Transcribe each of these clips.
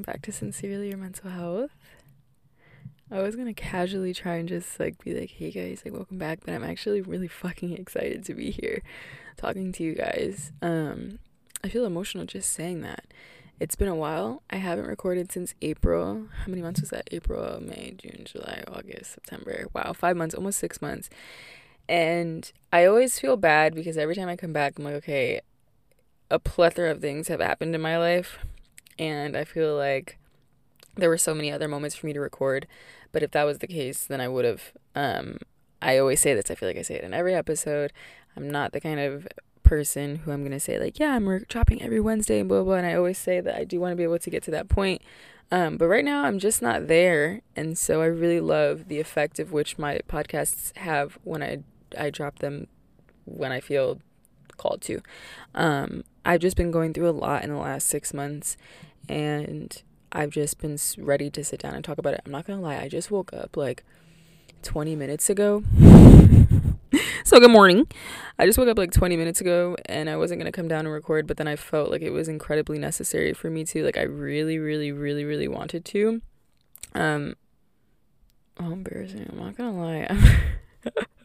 welcome back to Sincerely Your Mental Health. I was gonna casually try and just like be like, hey guys, like welcome back, but I'm actually really fucking excited to be here talking to you guys. Um, I feel emotional just saying that. It's been a while. I haven't recorded since April. How many months was that? April, May, June, July, August, September. Wow, five months, almost six months. And I always feel bad because every time I come back, I'm like, okay, a plethora of things have happened in my life and I feel like there were so many other moments for me to record. But if that was the case, then I would have. Um, I always say this. I feel like I say it in every episode. I'm not the kind of person who I'm gonna say like, yeah, I'm dropping every Wednesday and blah, blah blah. And I always say that I do want to be able to get to that point. Um, but right now, I'm just not there, and so I really love the effect of which my podcasts have when I I drop them when I feel called to. Um, I've just been going through a lot in the last six months, and I've just been ready to sit down and talk about it. I'm not gonna lie, I just woke up like 20 minutes ago. so, good morning. I just woke up like 20 minutes ago and I wasn't gonna come down and record, but then I felt like it was incredibly necessary for me to. Like, I really, really, really, really wanted to. Um, oh, embarrassing. I'm not gonna lie.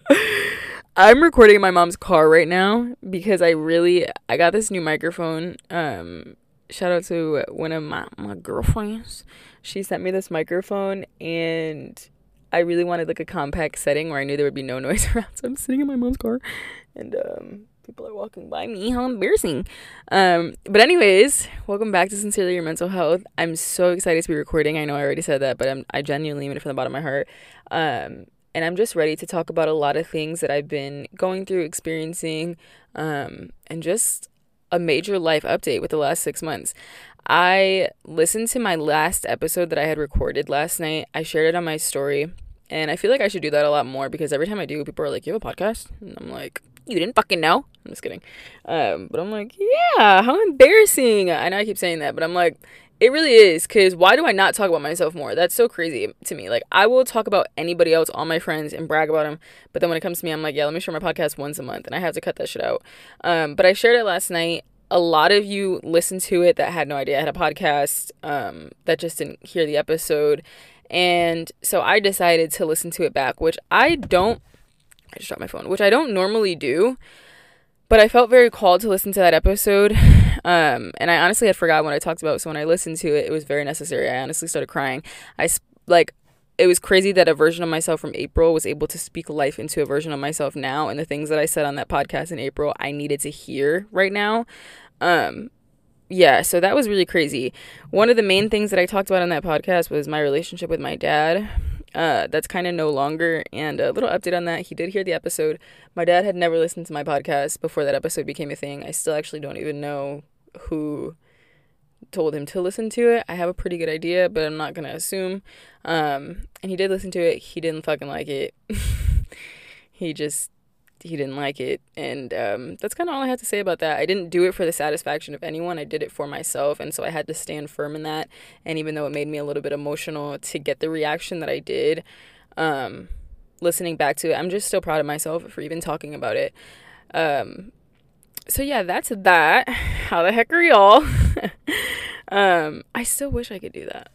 I'm recording in my mom's car right now because I really I got this new microphone um shout out to one of my, my girlfriends. She sent me this microphone and I really wanted like a compact setting where I knew there would be no noise around. So I'm sitting in my mom's car and um, people are walking by me. How embarrassing. Um, but anyways, welcome back to Sincerely Your Mental Health. I'm so excited to be recording. I know I already said that, but I'm I genuinely mean it from the bottom of my heart. Um, and I'm just ready to talk about a lot of things that I've been going through, experiencing, um, and just a major life update with the last six months. I listened to my last episode that I had recorded last night. I shared it on my story, and I feel like I should do that a lot more because every time I do, people are like, "You have a podcast?" And I'm like, "You didn't fucking know." I'm just kidding, um, but I'm like, "Yeah, how embarrassing!" I know I keep saying that, but I'm like, it really is because why do I not talk about myself more? That's so crazy to me. Like, I will talk about anybody else, all my friends, and brag about them. But then when it comes to me, I'm like, yeah, let me share my podcast once a month. And I have to cut that shit out. Um, but I shared it last night. A lot of you listened to it that had no idea I had a podcast, um, that just didn't hear the episode. And so I decided to listen to it back, which I don't, I just dropped my phone, which I don't normally do. But I felt very called to listen to that episode um, and I honestly had forgot what I talked about. So when I listened to it, it was very necessary. I honestly started crying. I like it was crazy that a version of myself from April was able to speak life into a version of myself now. And the things that I said on that podcast in April, I needed to hear right now. Um, yeah, so that was really crazy. One of the main things that I talked about on that podcast was my relationship with my dad. Uh, that's kind of no longer. And a little update on that. He did hear the episode. My dad had never listened to my podcast before that episode became a thing. I still actually don't even know who told him to listen to it. I have a pretty good idea, but I'm not gonna assume. Um, and he did listen to it. He didn't fucking like it. he just he didn't like it, and um, that's kind of all I had to say about that. I didn't do it for the satisfaction of anyone. I did it for myself, and so I had to stand firm in that. And even though it made me a little bit emotional to get the reaction that I did, um, listening back to it, I'm just still proud of myself for even talking about it. Um, so yeah, that's that. How the heck are y'all? um, I still wish I could do that.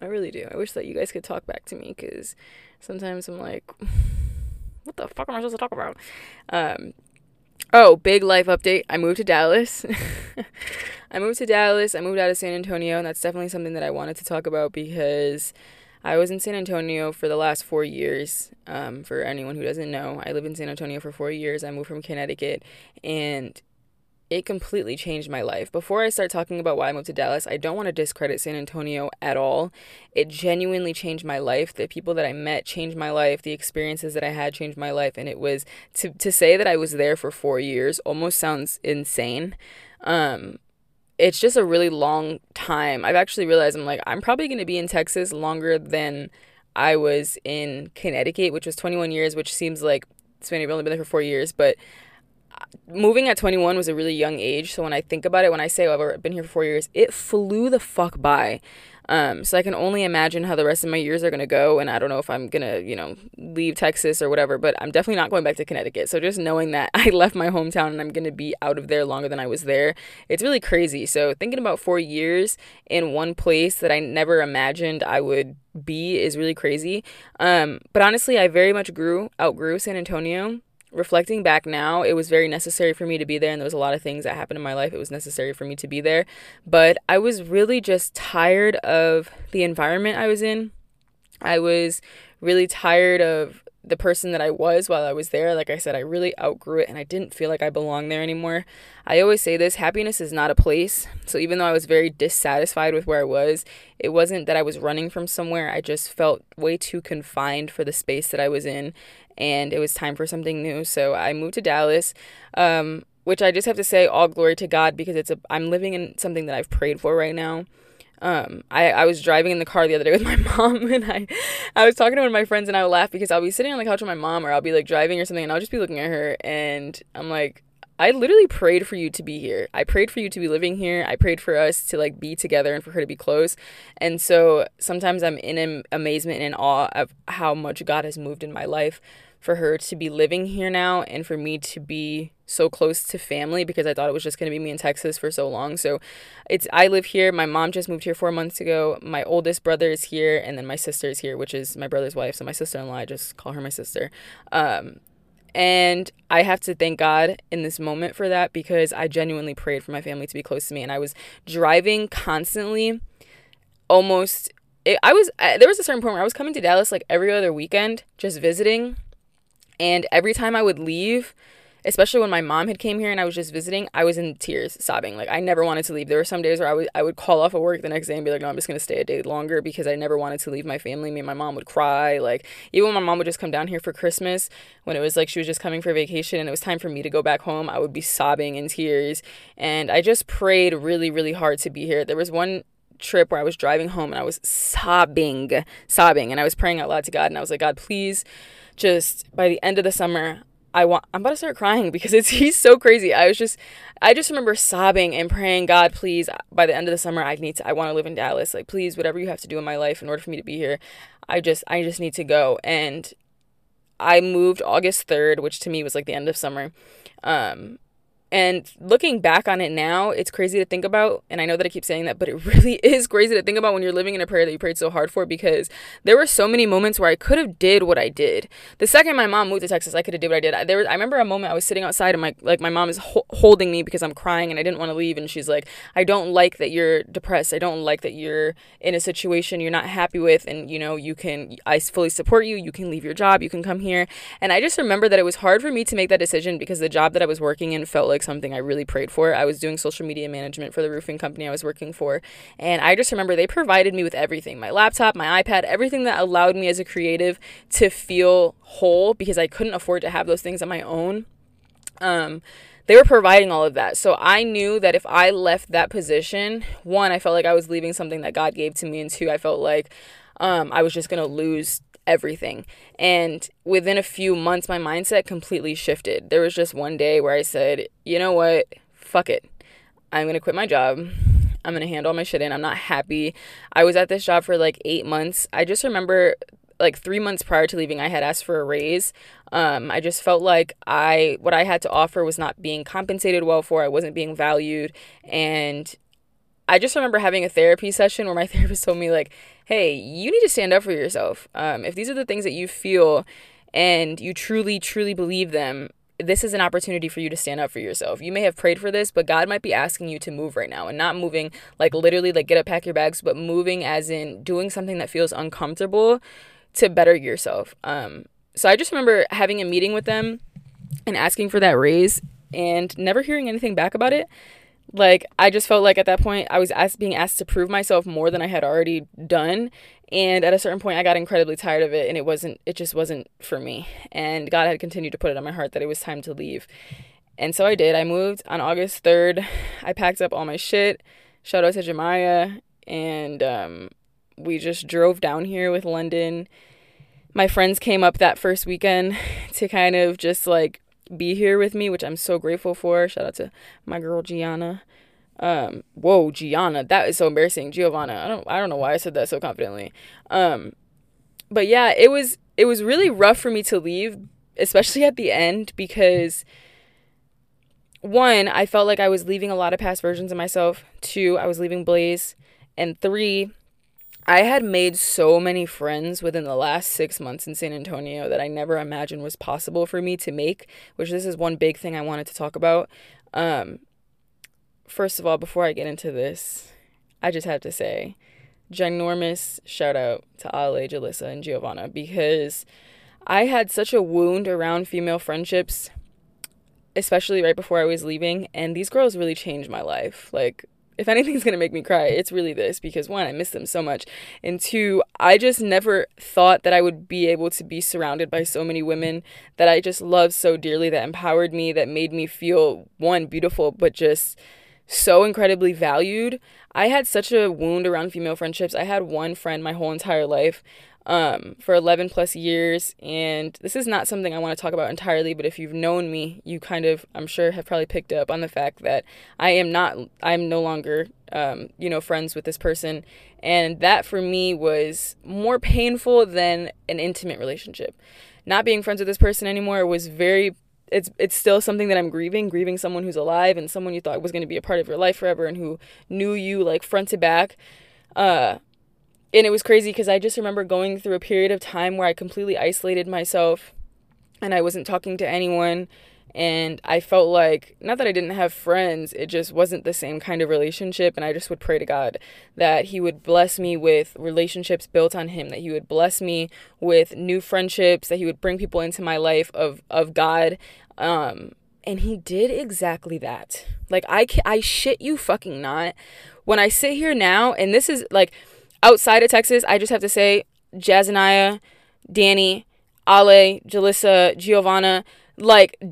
I really do. I wish that you guys could talk back to me because sometimes I'm like, what the fuck am I supposed to talk about? Um, oh, big life update. I moved to Dallas. I moved to Dallas. I moved out of San Antonio, and that's definitely something that I wanted to talk about because I was in San Antonio for the last four years. Um, for anyone who doesn't know, I lived in San Antonio for four years. I moved from Connecticut, and it completely changed my life. Before I start talking about why I moved to Dallas, I don't want to discredit San Antonio at all. It genuinely changed my life. The people that I met changed my life. The experiences that I had changed my life. And it was to to say that I was there for four years almost sounds insane. Um, it's just a really long time. I've actually realized I'm like, I'm probably going to be in Texas longer than I was in Connecticut, which was 21 years, which seems like it's been, only been there for four years, but moving at 21 was a really young age. So when I think about it, when I say, oh, I've been here for four years, it flew the fuck by. Um, so I can only imagine how the rest of my years are to go. And I don't know if I'm to, you know, leave Texas or whatever, but I'm definitely not going back to Connecticut. So just knowing that I left my hometown and I'm to be out of there longer than I was there, it's really crazy. So thinking about four years in one place that I never imagined I would be is really crazy. Um, but honestly, I very much grew, outgrew San Antonio reflecting back now, it was very necessary for me to be there, and there was a lot of things that happened in my life. It was necessary for me to be there. But I was really just tired of the environment I was in. I was really tired of the person that I was while I was there. Like I said, I really outgrew it and I didn't feel like I belonged there anymore. I always say this happiness is not a place. So even though I was very dissatisfied with where I was, it wasn't that I was running from somewhere. I just felt way too confined for the space that I was in and it was time for something new. So I moved to Dallas, um, which I just have to say all glory to God because it's a I'm living in something that I've prayed for right now. Um, I, I was driving in the car the other day with my mom and I I was talking to one of my friends and I would laugh because I'll be sitting on the couch with my mom or I'll be like driving or something and I'll just be looking at her and I'm like I literally prayed for you to be here. I prayed for you to be living here. I prayed for us to like be together and for her to be close. And so sometimes I'm in amazement and in awe of how much God has moved in my life for her to be living here now and for me to be so close to family because I thought it was just going to be me in Texas for so long. So it's I live here. My mom just moved here 4 months ago. My oldest brother is here and then my sister is here, which is my brother's wife. So my sister-in-law, I just call her my sister. Um and I have to thank God in this moment for that because I genuinely prayed for my family to be close to me and I was driving constantly almost it, I was there was a certain point where I was coming to Dallas like every other weekend just visiting and every time I would leave, especially when my mom had came here and I was just visiting, I was in tears, sobbing. Like I never wanted to leave. There were some days where I would I would call off of work the next day and be like, "No, I'm just to stay a day longer because I never wanted to leave my family." Me and my mom would cry. Like even when my mom would just come down here for Christmas, when it was like she was just coming for vacation and it was time for me to go back home, I would be sobbing in tears. And I just prayed really really hard to be here. There was one trip where I was driving home and I was sobbing, sobbing, and I was praying out loud to God and I was like, "God, please just by the end of the summer, I want I'm about to start crying because it's he's so crazy. I was just I just remember sobbing and praying, God, please by the end of the summer I need to I want to live in Dallas. Like please whatever you have to do in my life in order for me to be here. I just I just need to go. And I moved August 3rd, which to me was like the end of summer. Um and looking back on it now, it's crazy to think about. And I know that I keep saying that, but it really is crazy to think about when you're living in a prayer that you prayed so hard for because there were so many moments where I could have did what I did. The second my mom moved to Texas, I could have did what I did. There was, I remember a moment I was sitting outside and my like my mom is ho- holding me because I'm crying and I didn't want to leave and she's like, "I don't like that you're depressed. I don't like that you're in a situation you're not happy with and you know, you can I fully support you. You can leave your job. You can come here." And I just remember that it was hard for me to make that decision because the job that I was working in felt like something I really prayed for. I was doing social media management for the roofing company I was working for. And I just remember they provided me with everything my laptop, my iPad, everything that allowed me as a creative to feel whole because I couldn't afford to have those things on my own. Um, they were providing all of that. So I knew that if I left that position, one, I felt like I was leaving something that God gave to me, and two, I felt like um, I was just going to lose everything. And within a few months, my mindset completely shifted. There was just one day where I said, you know what? Fuck it. I'm going to quit my job. I'm going to handle all my shit in. I'm not happy. I was at this job for like eight months. I just remember like three months prior to leaving, I had asked for a raise. Um, I just felt like I what I had to offer was not being compensated well for. I wasn't being valued, and I just remember having a therapy session where my therapist told me like, "Hey, you need to stand up for yourself. Um, if these are the things that you feel and you truly, truly believe them." This is an opportunity for you to stand up for yourself. You may have prayed for this, but God might be asking you to move right now and not moving like literally like get up, pack your bags, but moving as in doing something that feels uncomfortable to better yourself. Um, so I just remember having a meeting with them and asking for that raise and never hearing anything back about it like I just felt like at that point I was asked, being asked to prove myself more than I had already done and at a certain point I got incredibly tired of it and it wasn't it just wasn't for me and God had continued to put it on my heart that it was time to leave. And so I did. I moved on August 3rd. I packed up all my shit. Shout out to Jemiah and um, we just drove down here with London. My friends came up that first weekend to kind of just like be here with me, which I'm so grateful for. Shout out to my girl Gianna. Um, whoa, Gianna, that is so embarrassing. Giovanna, I don't, I don't know why I said that so confidently. Um, but yeah, it was, it was really rough for me to leave, especially at the end, because one, I felt like I was leaving a lot of past versions of myself. Two, I was leaving Blaze, and three, I had made so many friends within the last six months in San Antonio that I never imagined was possible for me to make, which this is one big thing I wanted to talk about. Um, first of all, before I get into this, I just have to say, ginormous shout out to Ale, Jalissa, and Giovanna because I had such a wound around female friendships, especially right before I was leaving, and these girls really changed my life. Like, if anything's gonna make me cry, it's really this because one, I miss them so much, and two, I just never thought that I would be able to be surrounded by so many women that I just loved so dearly, that empowered me, that made me feel one beautiful, but just so incredibly valued. I had such a wound around female friendships. I had one friend my whole entire life um, for 11 plus years. And this is not something I want to talk about entirely, but if you've known me, you kind of, I'm sure, have probably picked up on the fact that I am not, I'm no longer, um, you know, friends with this person. And that for me was more painful than an intimate relationship. Not being friends with this person anymore was very it's it's still something that I'm grieving, grieving someone who's alive and someone you thought was going to be a part of your life forever and who knew you like front to back. Uh and it was crazy because I just remember going through a period of time where I completely isolated myself and I wasn't talking to anyone and I felt like not that I didn't have friends, it just wasn't the same kind of relationship and I just would pray to God that he would bless me with relationships built on him, that he would bless me with new friendships, that he would bring people into my life of of God um and he did exactly that. Like I I shit you fucking not. When I sit here now and this is like outside of Texas, I just have to say Jazaniah, Danny, Ale, Jalissa, Giovanna, like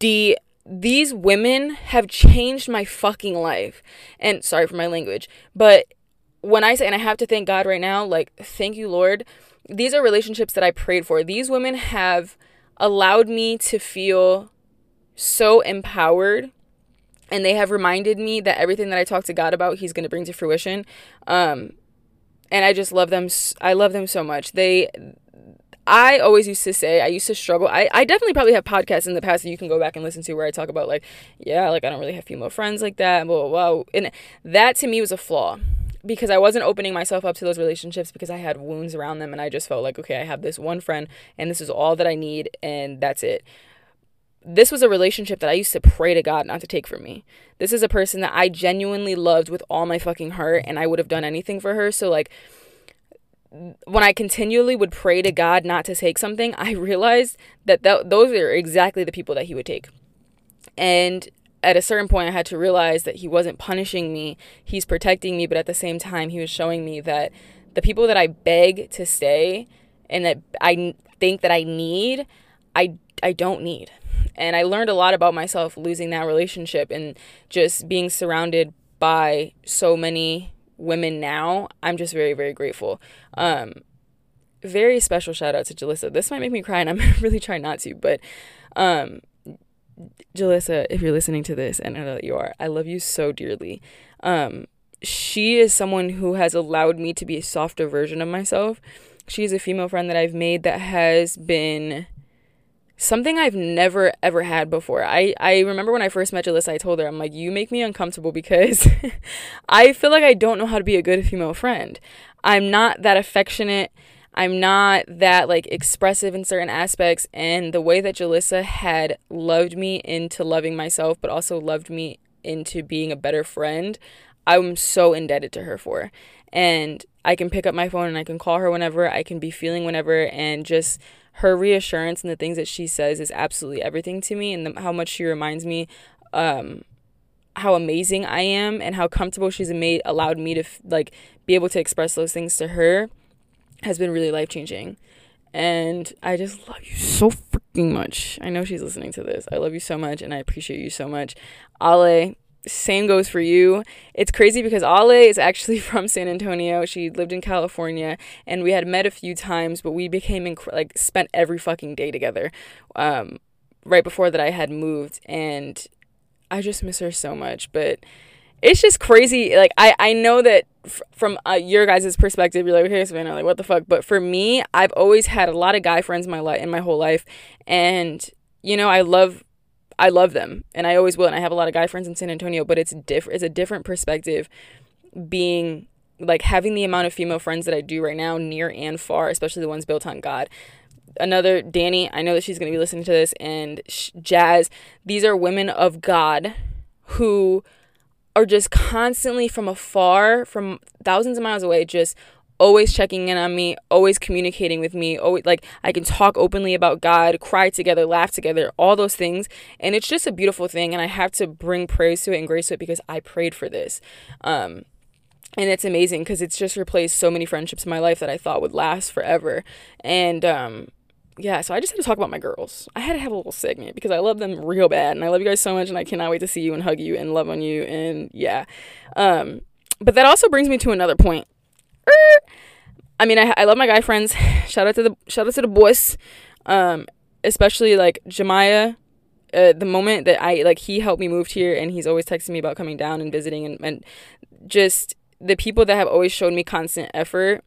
D these women have changed my fucking life. And sorry for my language, but when I say and I have to thank God right now, like thank you Lord. These are relationships that I prayed for. These women have allowed me to feel so empowered and they have reminded me that everything that I talk to God about, He's going to bring to fruition. Um, and I just love them. I love them so much. They I always used to say I used to struggle. I, I definitely probably have podcasts in the past that you can go back and listen to where I talk about like, yeah, like I don't really have female friends like that, blah blah blah. And that to me was a flaw because I wasn't opening myself up to those relationships because I had wounds around them and I just felt like, okay, I have this one friend and this is all that I need and that's it. This was a relationship that I used to pray to God not to take from me. This is a person that I genuinely loved with all my fucking heart and I would have done anything for her. So like when I continually would pray to God not to take something, I realized that th- those are exactly the people that He would take. And at a certain point, I had to realize that He wasn't punishing me, He's protecting me, but at the same time, He was showing me that the people that I beg to stay and that I think that I need, I, I don't need. And I learned a lot about myself losing that relationship and just being surrounded by so many women now, I'm just very, very grateful. Um, very special shout out to Jalissa. This might make me cry, and I'm really trying not to, but um, Jalissa, if you're listening to this, and I know that you are, I love you so dearly. Um, she is someone who has allowed me to be a softer version of myself. She's a female friend that I've made that has been something I've never ever had before. I I remember when I first met Jalissa, I told her I'm like, "You make me uncomfortable because I feel like I don't know how to be a good female friend. I'm not that affectionate. I'm not that like expressive in certain aspects and the way that Jalissa had loved me into loving myself but also loved me into being a better friend, I'm so indebted to her for. And I can pick up my phone and I can call her whenever, I can be feeling whenever and just her reassurance and the things that she says is absolutely everything to me and the, how much she reminds me um, how amazing I am and how comfortable she's made allowed me to like be able to express those things to her has been really life changing. And I just love you so freaking much. I know she's listening to this. I love you so much and I appreciate you so much. Ale, same goes for you. It's crazy because Ale is actually from San Antonio. She lived in California and we had met a few times, but we became inc- like spent every fucking day together. Um, right before that I had moved and I just miss her so much, but it's just crazy. Like I I know that f- from uh, your guys' perspective, you're like, okay, Savannah, like what the fuck. But for me, I've always had a lot of guy friends in my life in my whole life, and you know, I love I love them, and I always will. And I have a lot of guy friends in San Antonio, but it's different. It's a different perspective being like having the amount of female friends that I do right now, near and far, especially the ones built on God another Danny, I know that she's going to be listening to this, and Jazz. These are women of God who are just constantly from afar, from thousands of miles away, just always checking in on me, always communicating with me, always like I can talk openly about God, cry together, laugh together, all those things. And it's just a beautiful thing and I have to bring praise to it and grace to it because I prayed for this. Um and it's amazing because it's just replaced so many friendships in my life that I thought would last forever. And um yeah, so I just had to talk about my girls. I had to have a little segment because I love them real bad and I love you guys so much and I cannot wait to see you and hug you and love on you and yeah. Um, but that also brings me to another point. I mean, I, I love my guy friends. Shout out to the shout out to the boys. Um, especially like Jemiah. Uh, the moment that I like he helped me move here and he's always texting me about coming down and visiting and, and just the people that have always shown me constant effort.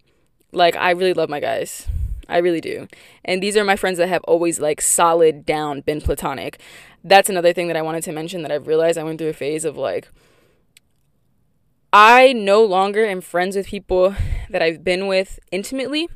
Like I really love my guys. I really do. And these are my friends that have always like solid down been platonic. That's another thing that I wanted to mention that I've realized I went through a phase of like I no longer am friends with people that I've been with intimately.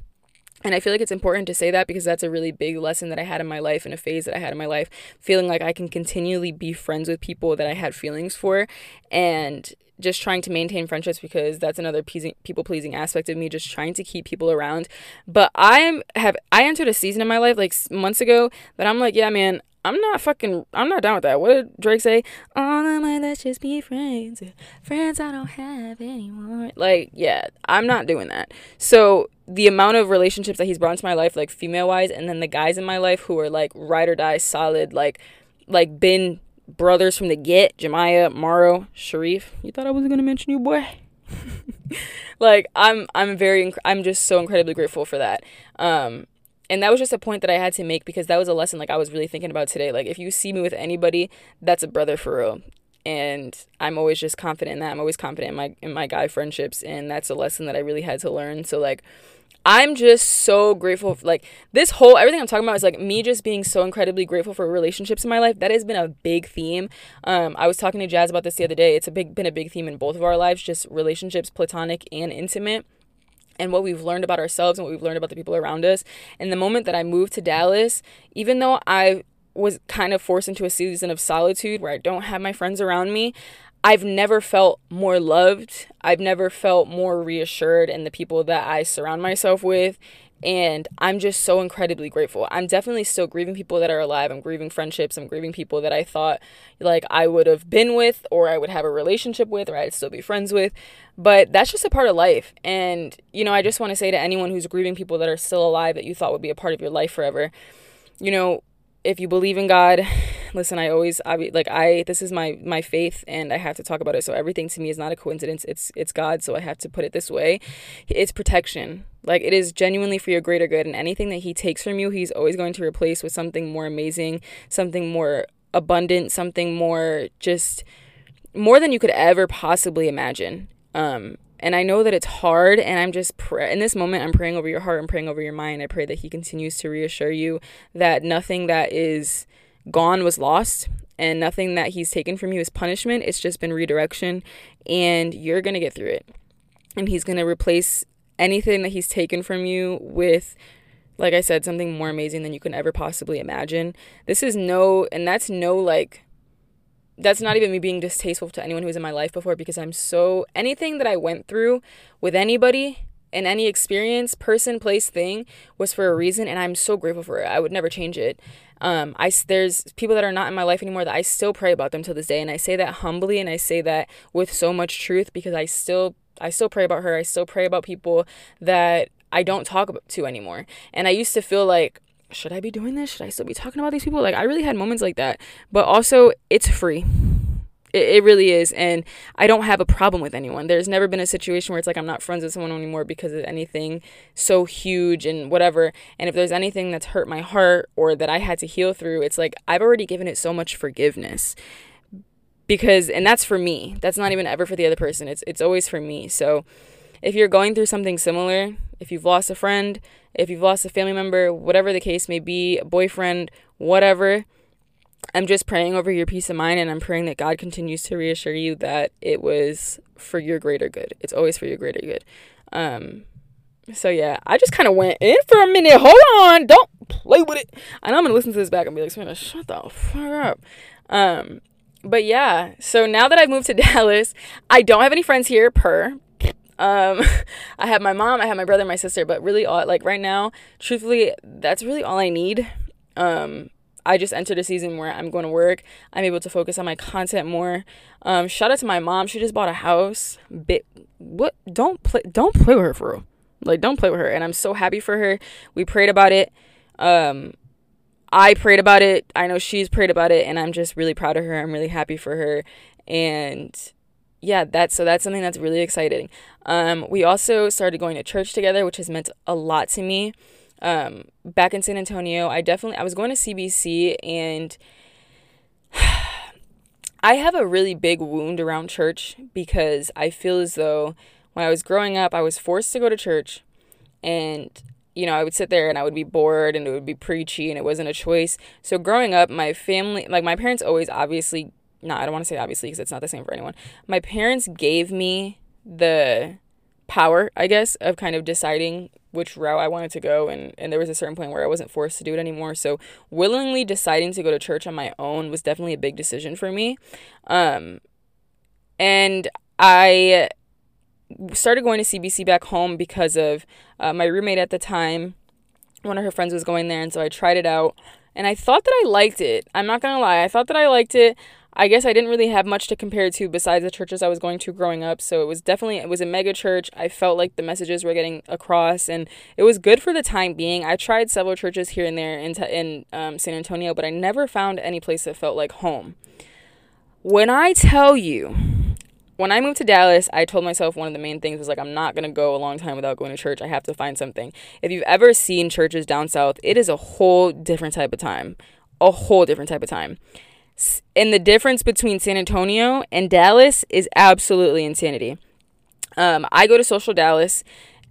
And I feel like it's important to say that because that's a really big lesson that I had in my life and a phase that I had in my life, feeling like I can continually be friends with people that I had feelings for and just trying to maintain friendships because that's another people pleasing aspect of me just trying to keep people around but i am have i entered a season in my life like months ago that i'm like yeah man i'm not fucking i'm not down with that what did drake say all of my let's just be friends friends i don't have anymore like yeah i'm not doing that so the amount of relationships that he's brought into my life like female wise and then the guys in my life who are like ride or die solid like like been brothers from the get, Jemiah, Morrow, Sharif. You thought I wasn't gonna mention you, boy. like I'm, I'm very, inc- I'm just so incredibly grateful for that. Um, and that was just a point that I had to make because that was a lesson like I was really thinking about today. Like if you see me with anybody, that's a brother for real. And I'm always just confident in that. I'm always confident in my in my guy friendships, and that's a lesson that I really had to learn. So like I'm just so grateful. For, like this whole everything I'm talking about is like me just being so incredibly grateful for relationships in my life. That has been a big theme. Um, I was talking to Jazz about this the other day. It's a big been a big theme in both of our lives, just relationships, platonic and intimate. And what we've learned about ourselves and what we've learned about the people around us. And the moment that I moved to Dallas, even though I was kind of forced into a season of solitude where I don't have my friends around me, I've never felt more loved. I've never felt more reassured in the people that I surround myself with. And I'm just so incredibly grateful. I'm definitely still grieving people that are alive. I'm grieving friendships. I'm grieving people that I thought like I would have been with or I would have a relationship with or I'd still be friends with. But that's just a part of life. And, you know, I just want to say to anyone who's grieving people that are still alive that you thought would be a part of your life forever, you know, if you believe in God, listen, I always I like I this is my my faith and I have to talk about it. So everything to me is not a coincidence. It's it's God, so I have to put it this way. It's protection. Like it is genuinely for your greater good and anything that he takes from you, he's always going to replace with something more amazing, something more abundant, something more just more than you could ever possibly imagine. Um and I know that it's hard, and I'm just in this moment. I'm praying over your heart. I'm praying over your mind. I pray that He continues to reassure you that nothing that is gone was lost, and nothing that He's taken from you is punishment. It's just been redirection, and you're gonna get through it. And He's gonna replace anything that He's taken from you with like I said, something more amazing than you can ever possibly imagine. This is no, and that's no like that's not even me being distasteful to anyone who's in my life before because I'm so anything that I went through with anybody in any experience, person, place, thing was for a reason, and I'm so grateful for it. I would never change it. Um, I there's people that are not in my life anymore that I still pray about them to this day, and I say that humbly, and I say that with so much truth because I still I still pray about her. I still pray about people that I don't talk to anymore, and I used to feel like should I be doing this? Should I still be talking about these people? Like, I really had moments like that. But also, it's free. It, it really is. And I don't have a problem with anyone. There's never been a situation where it's like I'm not friends with someone anymore because of anything so huge and whatever. And if there's anything that's hurt my heart or that I had to heal through, it's like I've already given it so much forgiveness because and that's for me. That's not even ever for the other person. It's it's always for me. So if you're going through something similar, if you've lost a friend, if you've lost a family member, whatever the case may be, a boyfriend, whatever, I'm just praying over your peace of mind and I'm praying that God continues to reassure you that it was for your greater good. It's always for your greater good. Um so yeah, I just kind of went in for a minute. Hold on, don't play with it. I know I'm gonna listen to this back and be like, shut the fuck up. Um, but yeah, so now that I've moved to Dallas, I don't have any friends here. Per, um, I have my mom, I have my brother, my sister. But really, all like right now, truthfully, that's really all I need. Um, I just entered a season where I'm going to work. I'm able to focus on my content more. Um, shout out to my mom. She just bought a house. Bit what? Don't play. Don't play with her for real. Like, don't play with her. And I'm so happy for her. We prayed about it. Um, I prayed about it. I know she's prayed about it. And I'm just really proud of her. I'm really happy for her. And yeah, that's so that's something that's really exciting. Um, we also started going to church together, which has meant a lot to me. Um, back in San Antonio, I definitely I was going to CBC and I have a really big wound around church because I feel as though when I was growing up, I was forced to go to church and you know, I would sit there and I would be bored and it would be preachy and it wasn't a choice. So growing up, my family, like my parents always obviously, no, I don't want to say obviously because it's not the same for anyone. My parents gave me the power, I guess, of kind of deciding which route I wanted to go and and there was a certain point where I wasn't forced to do it anymore. So willingly deciding to go to church on my own was definitely a big decision for me. Um and I started going to CBC back home because of uh, my roommate at the time. One of her friends was going there, and so I tried it out. And I thought that I liked it. I'm not gonna lie, I thought that I liked it. I guess I didn't really have much to compare to besides the churches I was going to growing up. So it was definitely it was a mega church. I felt like the messages were getting across, and it was good for the time being. I tried several churches here and there in in um, San Antonio, but I never found any place that felt like home. When I tell you when I moved to Dallas, I told myself one of the main things was like, I'm not going to go a long time without going to church. I have to find something. If you've ever seen churches down south, it is a whole different type of time. A whole different type of time. And the difference between San Antonio and Dallas is absolutely insanity. Um, I go to Social Dallas,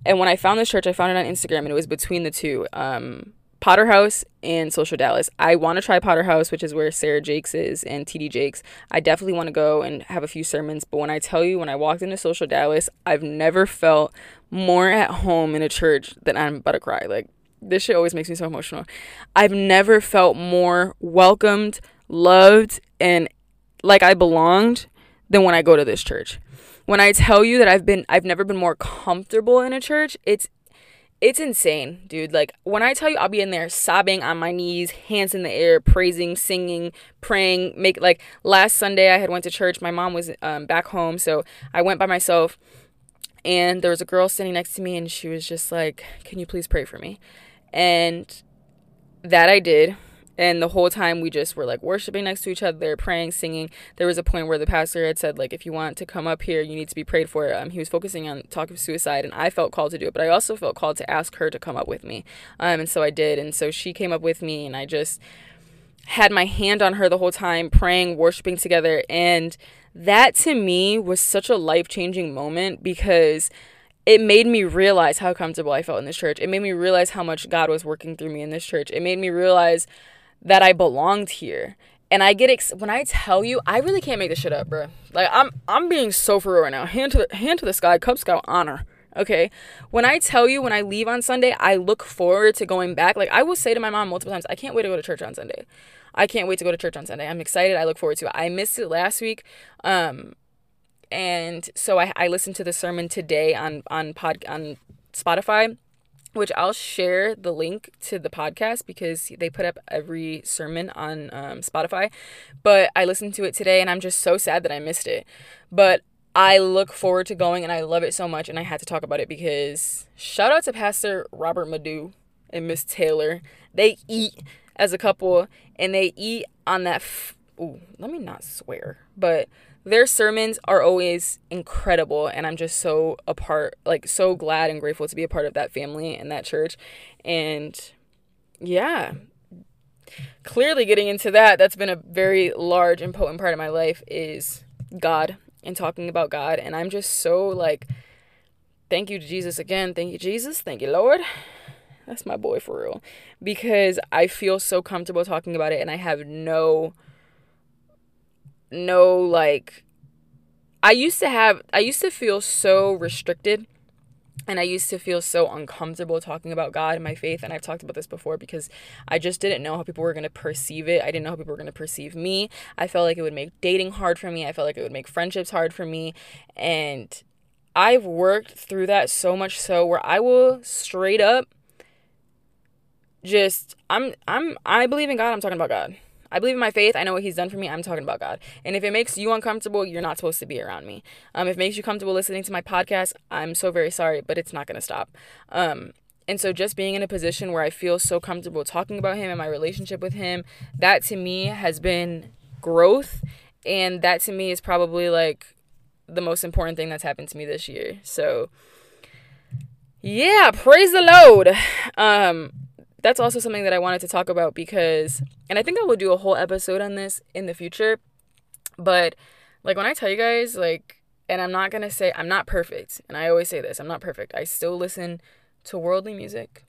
and when I found this church, I found it on Instagram, and it was between the two. Um, Potter House and Social Dallas. I want to try Potter House, which is where Sarah Jakes is and TD Jakes. I definitely want to go and have a few sermons. But when I tell you, when I walked into Social Dallas, I've never felt more at home in a church than I'm about to cry. Like, this shit always makes me so emotional. I've never felt more welcomed, loved, and like I belonged than when I go to this church. When I tell you that I've been I've never been more comfortable in a church, it's it's insane, dude. Like when I tell you I'll be in there sobbing on my knees, hands in the air, praising, singing, praying, make like last Sunday I had went to church. My mom was um, back home, so I went by myself and there was a girl standing next to me and she was just like, "Can you please pray for me?" And that I did and the whole time we just were like worshiping next to each other praying singing there was a point where the pastor had said like if you want to come up here you need to be prayed for um, he was focusing on talk of suicide and i felt called to do it but i also felt called to ask her to come up with me um, and so i did and so she came up with me and i just had my hand on her the whole time praying worshiping together and that to me was such a life-changing moment because it made me realize how comfortable I felt in this church. It made me realize how much God was working through me in this church. It made me realize that I belonged here. And I get ex- when I tell you, I really can't make this shit up, bro. Like I'm I'm being so for real right now. Hand to the hand to the sky, Cub Scout honor. Okay. When I tell you when I leave on Sunday, I look forward to going back. Like I will say to my mom multiple times, I can't wait to go to church on Sunday. I can't wait to go to church on Sunday. I'm excited. I look forward to it. I missed it last week. Um and so I, I listened to the sermon today on on pod on Spotify which I'll share the link to the podcast because they put up every sermon on um, Spotify. But I listened to it today and I'm just so sad that I missed it. But I look forward to going and I love it so much and I had to talk about it because shout out to Pastor Robert Madu and Miss Taylor. They eat as a couple and they eat on that. F- Ooh, let me not swear, but their sermons are always incredible and i'm just so a part like so glad and grateful to be a part of that family and that church and yeah clearly getting into that, that's been a very large and potent part of my life is God and talking about God. And I'm just so like, thank you to Jesus again. Thank you, Jesus. Thank you, Lord. That's my boy for real. Because I feel so comfortable talking about it and I have no, no like, I used to have, I used to feel so restricted and I used to feel so uncomfortable talking about God and my faith. And I've talked about this before because I just didn't know how people were going to perceive it. I didn't know how people were going to perceive me. I felt like it would make dating hard for me. I felt like it would make friendships hard for me. And I've worked through that so much so where I will straight up just I'm I'm I believe in God, I'm talking about God. I believe in my faith. I know what He's done for me. I'm talking about God. And if it makes you uncomfortable, you're not supposed to be around me. Um, if it makes you comfortable listening to my podcast, I'm so very sorry, but it's not going to stop. Um, and so just being in a position where I feel so comfortable talking about Him and my relationship with Him, that to me has been growth. And that to me is probably like the most important thing that's happened to me this year. So, yeah, praise the Lord. Um, that's also something that I wanted to talk about because, and I think I will do a whole episode on this in the future. But like when I tell you guys, like, and I'm not gonna say I'm not perfect, and I always say this I'm not perfect. I still listen to worldly music.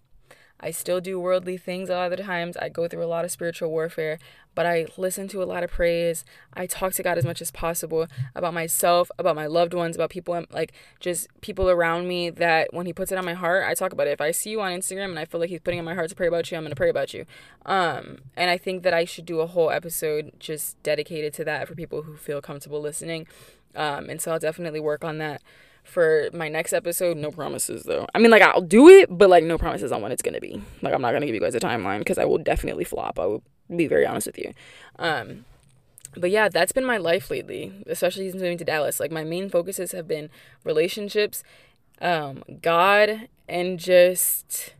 I still do worldly things a lot of the times. I go through a lot of spiritual warfare, but I listen to a lot of praise. I talk to God as much as possible about myself, about my loved ones, about people like just people around me that when he puts it on my heart, I talk about it. If I see you on Instagram and I feel like he's putting on my heart to pray about you, I'm going to pray about you. Um and I think that I should do a whole episode just dedicated to that for people who feel comfortable listening. Um and so I'll definitely work on that for my next episode. No promises though. I mean, like I'll do it, but like no promises on when it's gonna be. Like I'm not gonna give you guys a timeline because I will definitely flop. I will be very honest with you. Um, but yeah, that's been my life lately, especially since moving to Dallas. Like my main focuses have been relationships, um, God, and just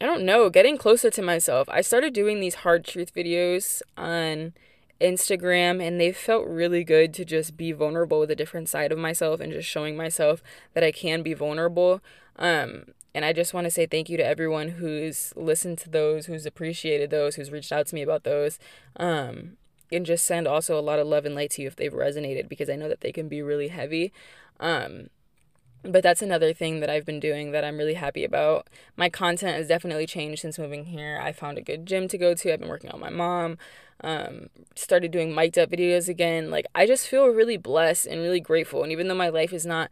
I don't know, getting closer to myself. I started doing these hard truth videos on Instagram and they felt really good to just be vulnerable with a different side of myself and just showing myself that I can be vulnerable. Um and I just want to say thank you to everyone who's listened to those, who's appreciated those, who's reached out to me about those. Um and just send also a lot of love and light to you if they've resonated because I know that they can be really heavy. Um but that's another thing that I've been doing that I'm really happy about. My content has definitely changed since moving here. I found a good gym to go to. I've been working on my mom um, started doing mic'd up videos again. Like, I just feel really blessed and really grateful. And even though my life is not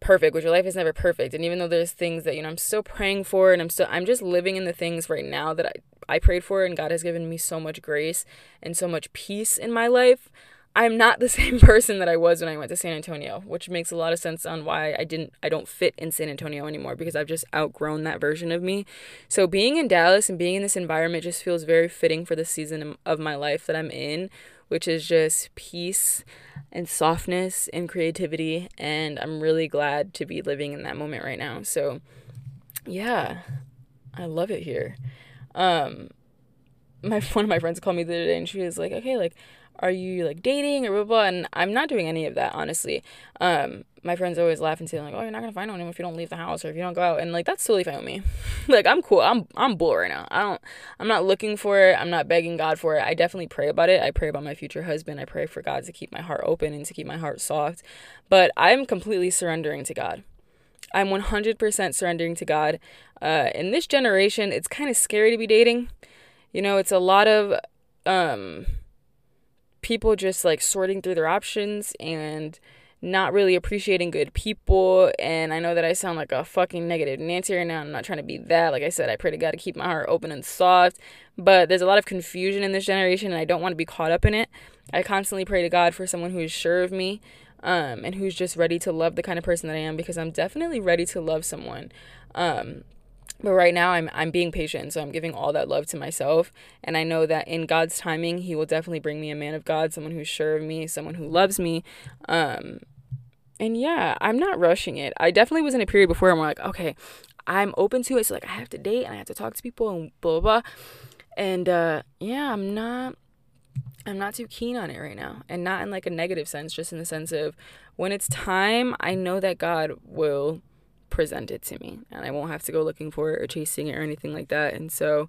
perfect, which your life is never perfect, and even though there's things that, you know, I'm still praying for and I'm still, I'm just living in the things right now that I, I prayed for, and God has given me so much grace and so much peace in my life. I'm not the same person that I was when I went to San Antonio, which makes a lot of sense on why I didn't I don't fit in San Antonio anymore because I've just outgrown that version of me. So being in Dallas and being in this environment just feels very fitting for the season of my life that I'm in, which is just peace and softness and creativity and I'm really glad to be living in that moment right now. So yeah, I love it here. Um my one of my friends called me the other day and she was like, "Okay, like are you like dating or blah, blah, blah and i'm not doing any of that honestly. Um my friends always laugh and say like oh you're not gonna find anyone if you don't leave the house or if you don't go out and like that's totally fine with me. Like i'm cool i'm i'm bull right now. I don't i'm not looking for it i'm not begging god for it. I definitely pray about it. I pray about my future husband. I pray for god to keep my heart open and to keep my heart soft. But i'm completely surrendering to god. I'm 100% surrendering to god. Uh in this generation it's kind of scary to be dating. You know it's a lot of um people just like sorting through their options and not really appreciating good people. And I know that I sound like a fucking negative Nancy right now. I'm not trying to be that. Like I said, I pray to God to keep my heart open and soft. But there's a lot of confusion in this generation, and I don't want to be caught up in it. I constantly pray to God for someone who is sure of me um, and who's just ready to love the kind of person that I am because I'm definitely ready to love someone. Um, but right now i'm i'm being patient so i'm giving all that love to myself. And i know that in god's timing he will definitely bring me a man of god someone who's sure of me someone who loves me. Um and yeah i'm not rushing it. I definitely was in a period before i'm like okay i'm open to it. So like i have to date and i have to talk to people and blah blah, blah. and uh yeah i'm not i'm not too keen on it right now. And not in like a negative sense just in the sense of when it's time i know that god will present it to me and I won't have to go looking for it or chasing it or anything like that. And so,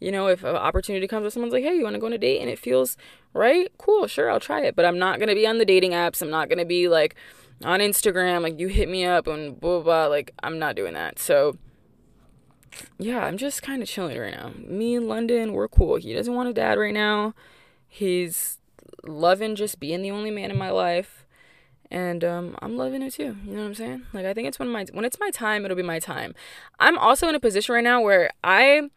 You know, if an opportunity comes where someone's like, hey, you want to go on a date and it feels right, cool, sure, I'll try it. But I'm not going to be on the dating apps. I'm not going to be like on Instagram, like, you hit me up and blah, blah, blah. Like, I'm not doing that. So, yeah, I'm just kind of chilling right now. Me in London, we're cool. He doesn't want a dad right now. He's loving just being the only man in my life. And um, I'm loving it too. You know what I'm saying? Like I think it's when my when it's my time, it'll be my time. I'm also in a position right now where I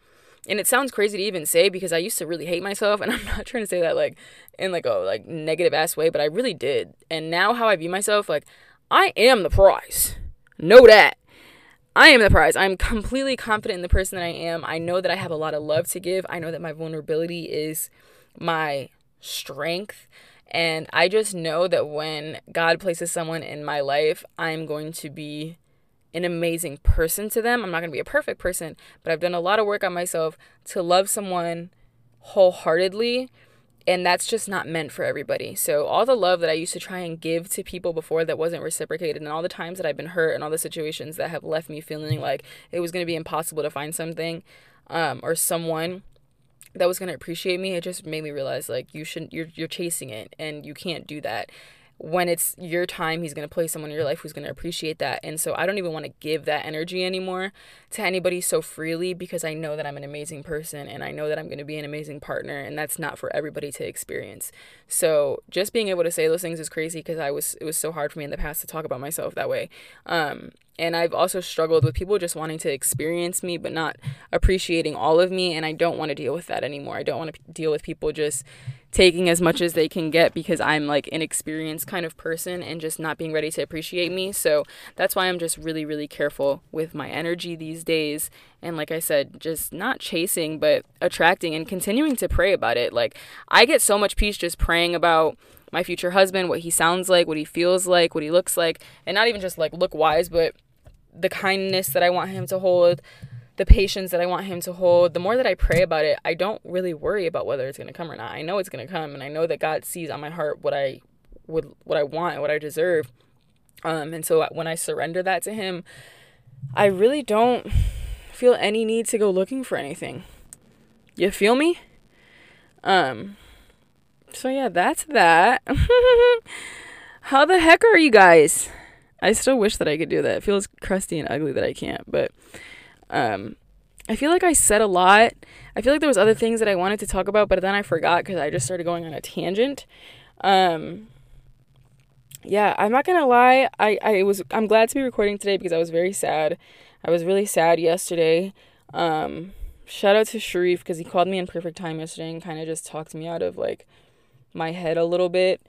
and it sounds crazy to even say because I used to really hate myself and I'm not trying to say that like in like a like negative ass way, but I really did. And now how I view myself, like I am the prize. Know that. I am the prize. I'm completely confident in the person that I am. I know that I have a lot of love to give. I know that my vulnerability is my strength. And I just know that when God places someone in my life, I'm going to be an amazing person to them. I'm not going to be a perfect person, but I've done a lot of work on myself to love someone wholeheartedly and that's just not meant for everybody. So all the love that I used to try and give to people before that wasn't reciprocated and all the times that I've been hurt and all the situations that have left me feeling like it was going to be impossible to find something um, or someone that was going to appreciate me, it just made me realize like you shouldn't you're you're chasing it and you can't do that when it's your time, he's going to play someone in your life who's going to appreciate that. And so I don't even want to give that energy anymore to anybody so freely because I know that I'm an amazing person and I know that I'm going to be an amazing partner and that's not for everybody to experience. So just being able to say those things is crazy because I was it was so hard for me in the past to talk about myself that way. Um and I've also struggled with people just wanting to experience me but not appreciating all of me and I don't want to deal with that anymore. I don't want to deal with people just taking as much as they can get because I'm like an experienced kind of person and just not being ready to appreciate me. So that's why I'm just really, really careful with my energy these days. And like I said, just not chasing, but attracting and continuing to pray about it. Like I get so much peace just praying about my future husband, what he sounds like, what he feels like, what he looks like, and not even just like look wise, but the kindness that I want him to hold the patience that I want him to hold, the more that I pray about it, I don't really worry about whether it's going to come or not. I know it's going to come and I know that God sees on my heart what I would what I want, and what I deserve. Um and so when I surrender that to him, I really don't feel any need to go looking for anything. You feel me? Um so yeah, that's that. How the heck are you guys? I still wish that I could do that. It feels crusty and ugly that I can't, but um, I feel like I said a lot. I feel like there was other things that I wanted to talk about, but then I forgot because I just started going on a tangent. Um, yeah, I'm not gonna lie. I, I was I'm glad to be recording today because I was very sad. I was really sad yesterday. Um, shout out to Sharif because he called me in perfect time yesterday and kind of just talked me out of like my head a little bit.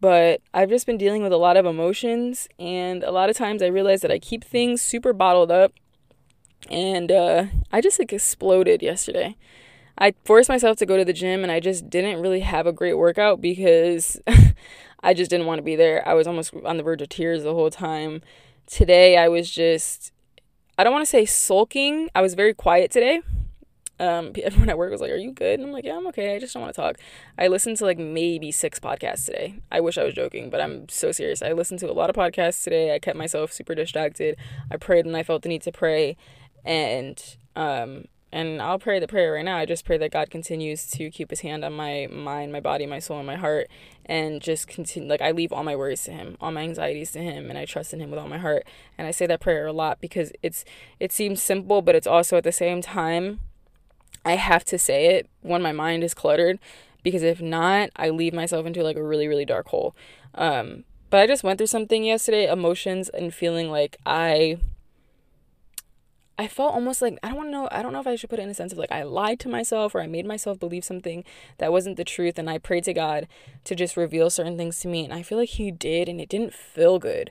But I've just been dealing with a lot of emotions, and a lot of times I realize that I keep things super bottled up and uh, I just like exploded yesterday. I forced myself to go to the gym and I just didn't really have a great workout because I just didn't want to be there. I was almost on the verge of tears the whole time. Today I was just I don't want to say sulking. I was very quiet today. Um, everyone at work was like, "Are you good?" And I'm like, "Yeah, I'm okay. I just don't want to talk." I listened to like maybe six podcasts today. I wish I was joking, but I'm so serious. I listened to a lot of podcasts today. I kept myself super distracted. I prayed and I felt the need to pray and um and I'll pray the prayer right now. I just pray that God continues to keep his hand on my mind, my body, my soul, and my heart and just continue like I leave all my worries to him, all my anxieties to him and I trust in him with all my heart. And I say that prayer a lot because it's it seems simple, but it's also at the same time I have to say it when my mind is cluttered because if not, I leave myself into like a really really dark hole. Um but I just went through something yesterday, emotions and feeling like I I felt almost like I don't want to know I don't know if I should put it in a sense of like I lied to myself or I made myself believe something that wasn't the truth and I prayed to God to just reveal certain things to me and I feel like he did and it didn't feel good.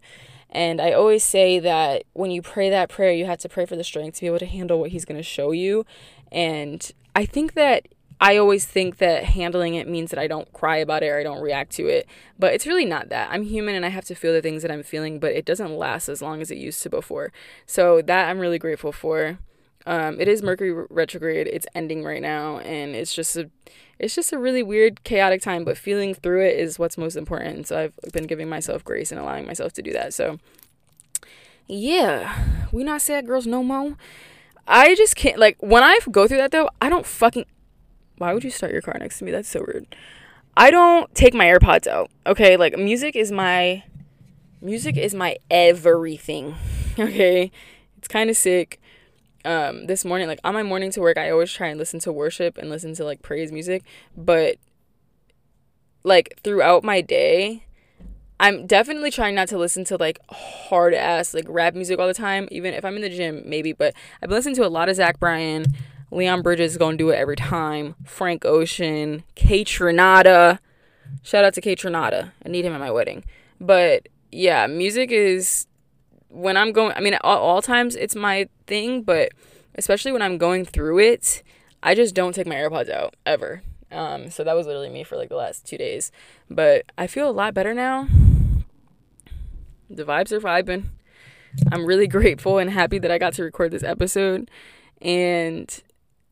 And I always say that when you pray that prayer you have to pray for the strength to be able to handle what he's going to show you and I think that I always think that handling it means that I don't cry about it or I don't react to it. But it's really not that. I'm human and I have to feel the things that I'm feeling, but it doesn't last as long as it used to before. So that I'm really grateful for. Um, it is Mercury retrograde. It's ending right now, and it's just a, it's just a really weird, chaotic time. But feeling through it is what's most important. So I've been giving myself grace and allowing myself to do that. So, yeah, we not sad girls no more. I just can't like when I go through that though, I don't fucking why would you start your car next to me? That's so rude. I don't take my AirPods out. Okay, like music is my music is my everything. Okay? It's kind of sick. Um this morning like on my morning to work, I always try and listen to worship and listen to like praise music, but like throughout my day, I'm definitely trying not to listen to like hard ass like rap music all the time. Even if I'm in the gym, maybe. But I've been listening to a lot of Zach Bryan. Leon Bridges gonna do it every time. Frank Ocean, Kaytranada. Shout out to Kaytranada. I need him at my wedding. But yeah, music is when I'm going. I mean, at all, all times it's my thing, but especially when I'm going through it, I just don't take my AirPods out ever. Um, so that was literally me for like the last two days. But I feel a lot better now. The vibes are vibing. I'm really grateful and happy that I got to record this episode. And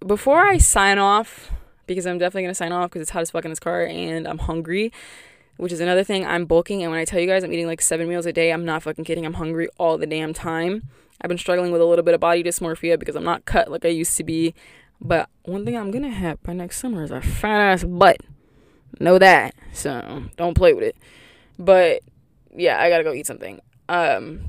before I sign off, because I'm definitely gonna sign off because it's hot as fuck in this car and I'm hungry, which is another thing. I'm bulking, and when I tell you guys I'm eating like seven meals a day, I'm not fucking kidding. I'm hungry all the damn time. I've been struggling with a little bit of body dysmorphia because I'm not cut like I used to be. But one thing I'm gonna have by next summer is a fat ass butt. Know that. So don't play with it. But yeah, I gotta go eat something. Um,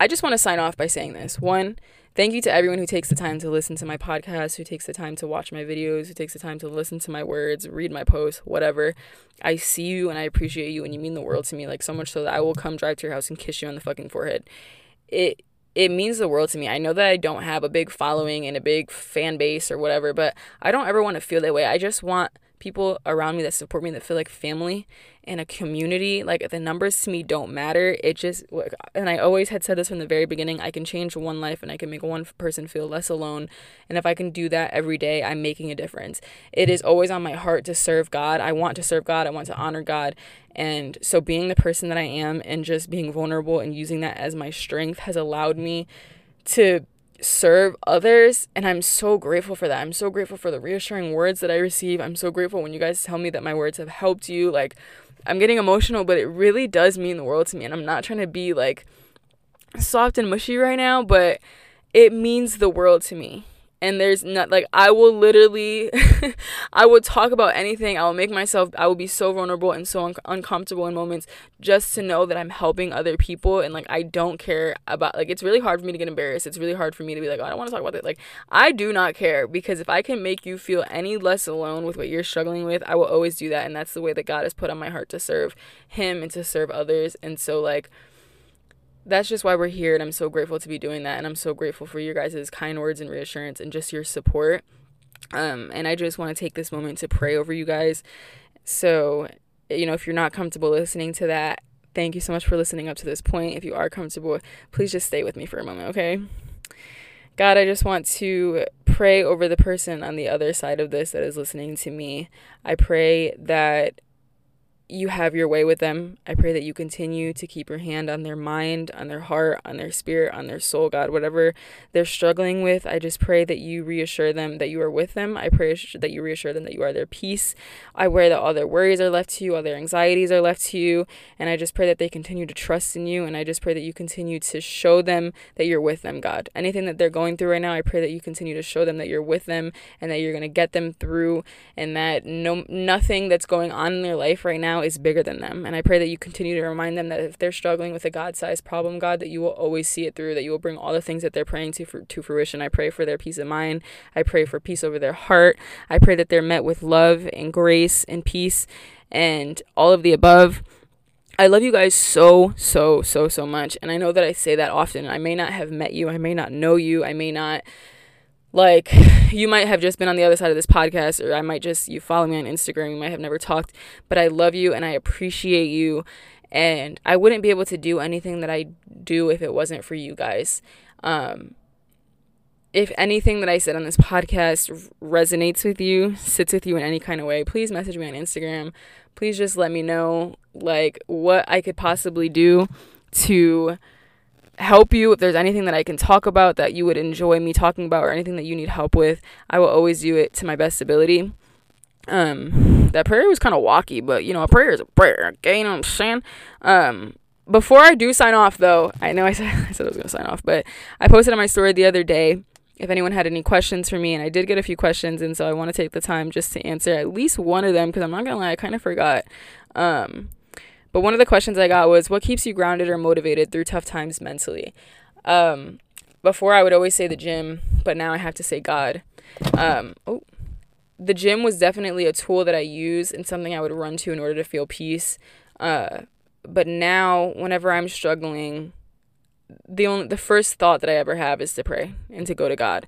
I just want to sign off by saying this. One, thank you to everyone who takes the time to listen to my podcast, who takes the time to watch my videos, who takes the time to listen to my words, read my posts, whatever. I see you and I appreciate you and you mean the world to me, like so much so that I will come drive to your house and kiss you on the fucking forehead. It it means the world to me. I know that I don't have a big following and a big fan base or whatever, but I don't ever want to feel that way. I just want people around me that support me that feel like family and a community like the numbers to me don't matter. It just and i always had said this from the very beginning i can change one life and i can make one person feel less alone. And if i can do that every day i'm making a difference. It is always on my heart to serve god. I want to serve god. I want to honor god. And so being the person that i am and just being vulnerable and using that as my strength has allowed me to serve others and i'm so grateful for that. I'm so grateful for the reassuring words that i receive. I'm so grateful when you guys tell me that my words have helped you. Like i'm getting emotional but it really does mean the world to me and i'm not trying to be like soft and mushy right now but it means the world to me and there's not like I will literally I will talk about anything. I will make myself I will be so vulnerable and so un- uncomfortable in moments just to know that I'm helping other people and like I don't care about like it's really hard for me to get embarrassed. It's really hard for me to be like, oh, I don't want to talk about it. Like I do not care because if I can make you feel any less alone with what you're struggling with, I will always do that and that's the way that God has put on my heart to serve him and to serve others. And so like that's just why we're here and i'm so grateful to be doing that and i'm so grateful for your guys' kind words and reassurance and just your support. Um, and i just want to take this moment to pray over you guys. So you know if you're not comfortable listening to that thank you so much for listening up to this point. If you are comfortable please just stay with me for a moment okay? God, I just want to pray over the person on the other side of this that is listening to me. I pray that you have your way with them. I pray that you continue to keep your hand on their mind, on their heart, on their spirit, on their soul, God. Whatever they're struggling with, I just pray that you reassure them that you are with them. I pray that you reassure them that you are their peace. I pray that all their worries are left to you, all their anxieties are left to you. And I just pray that they continue to trust in you. And I just pray that you continue to show them that you're with them, God. Anything that they're going through right now, I pray that you continue to show them that you're with them and that you're going to get them through and that no nothing that's going on in their life right now now is bigger than them. And I pray that you continue to remind them that if they're struggling with a God sized problem, God, that you will always see it through, that you will bring all the things that they're praying to, for, to fruition. I pray for their peace of mind. I pray for peace over their heart. I pray that they're met with love and grace and peace and all of the above. I love you guys so, so, so, so much. And I know that I say that often. I may not have met you. I may not know you. I may not like you might have just been on the other side of this podcast or i might just you follow me on instagram you might have never talked but i love you and i appreciate you and i wouldn't be able to do anything that i do if it wasn't for you guys. Um, if anything that i said on this podcast resonates with you sits with you in any kind of way please message me on instagram. Please just let me know like what i could possibly do to help you. If there's anything that I can talk about that you would enjoy me talking about or anything that you need help with, I will always do it to my best ability. Um, that prayer was kind of walky, but you know, a prayer is a prayer. Okay, you know what I'm saying? Um, before I do sign off, though, I know I said I said I was gonna sign off, but I posted on my story the other day if anyone had any questions for me, and I did get a few questions, and so I want to take the time just to answer at least one of them because I'm not gonna lie, I kind of forgot. Um, but one of the questions I got was, "What keeps you grounded or motivated through tough times mentally?" Um, before I would always say the gym, but now I have to say God. Um, oh, the gym was definitely a tool that I use and something I would run to in order to feel peace. Uh, but now, whenever I'm struggling, the only the first thought that I ever have is to pray and to go to God.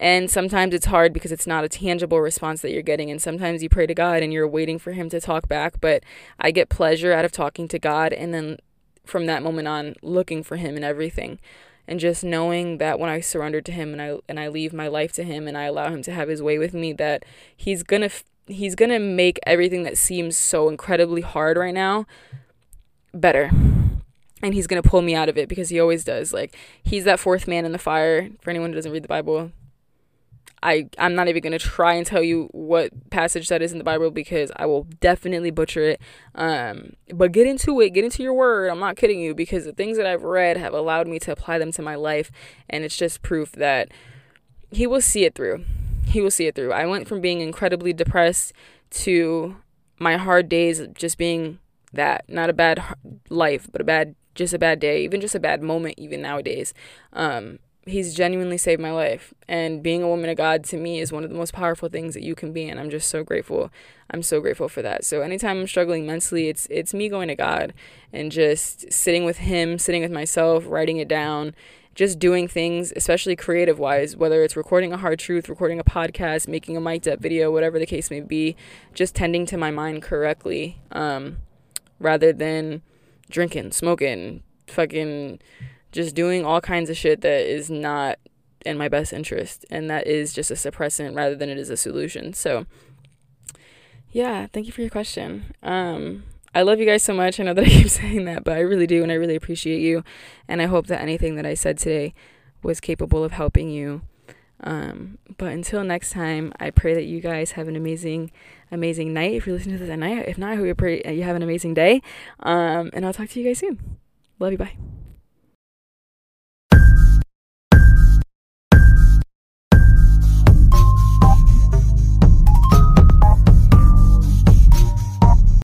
And sometimes it's hard because it's not a tangible response that you're getting. And sometimes you pray to God and you're waiting for Him to talk back. But I get pleasure out of talking to God. And then from that moment on, looking for Him in everything. And just knowing that when I surrender to Him and I, and I leave my life to Him and I allow Him to have His way with me, that He's going to. He's to make everything that seems so incredibly hard right now better and he's going to pull me out of it because he always does like he's that fourth man in the fire for anyone who doesn't read the bible i i'm not even to try and tell you what passage that is in the bible because i will definitely butcher it. Um but get into it get into your word. I'm not kidding you because the things that i've read have allowed me to apply them to my life and it's just proof that he will see it through. He will see it through. I went from being incredibly depressed to my hard days just being that. Not a bad life but a bad just a bad day even just a bad moment even nowadays. Um, he's genuinely saved my life. And being a woman of god to me is one of the most powerful things that you can be and i'm just so grateful. I'm so grateful for that. So anytime i'm struggling mentally it's it's me going to god and just sitting with him sitting with myself writing it down just doing things especially creative wise whether it's recording a hard truth recording a podcast making a mic'd up video whatever the case may be just tending to my mind correctly um, rather than drinking, smoking, fucking just doing all kinds of shit that is not in my best interest and that is just a suppressant rather than it is a solution. So yeah, thank you for your question. Um I love you guys so much. I know that I keep saying that, but I really do and I really appreciate you and I hope that anything that I said today was capable of helping you. Um, but until next time, I pray that you guys have an amazing amazing night if you're listening to this at night. If not, I hope you, pray, you have an amazing day. Um, and I'll talk to you guys soon. Love you. Bye.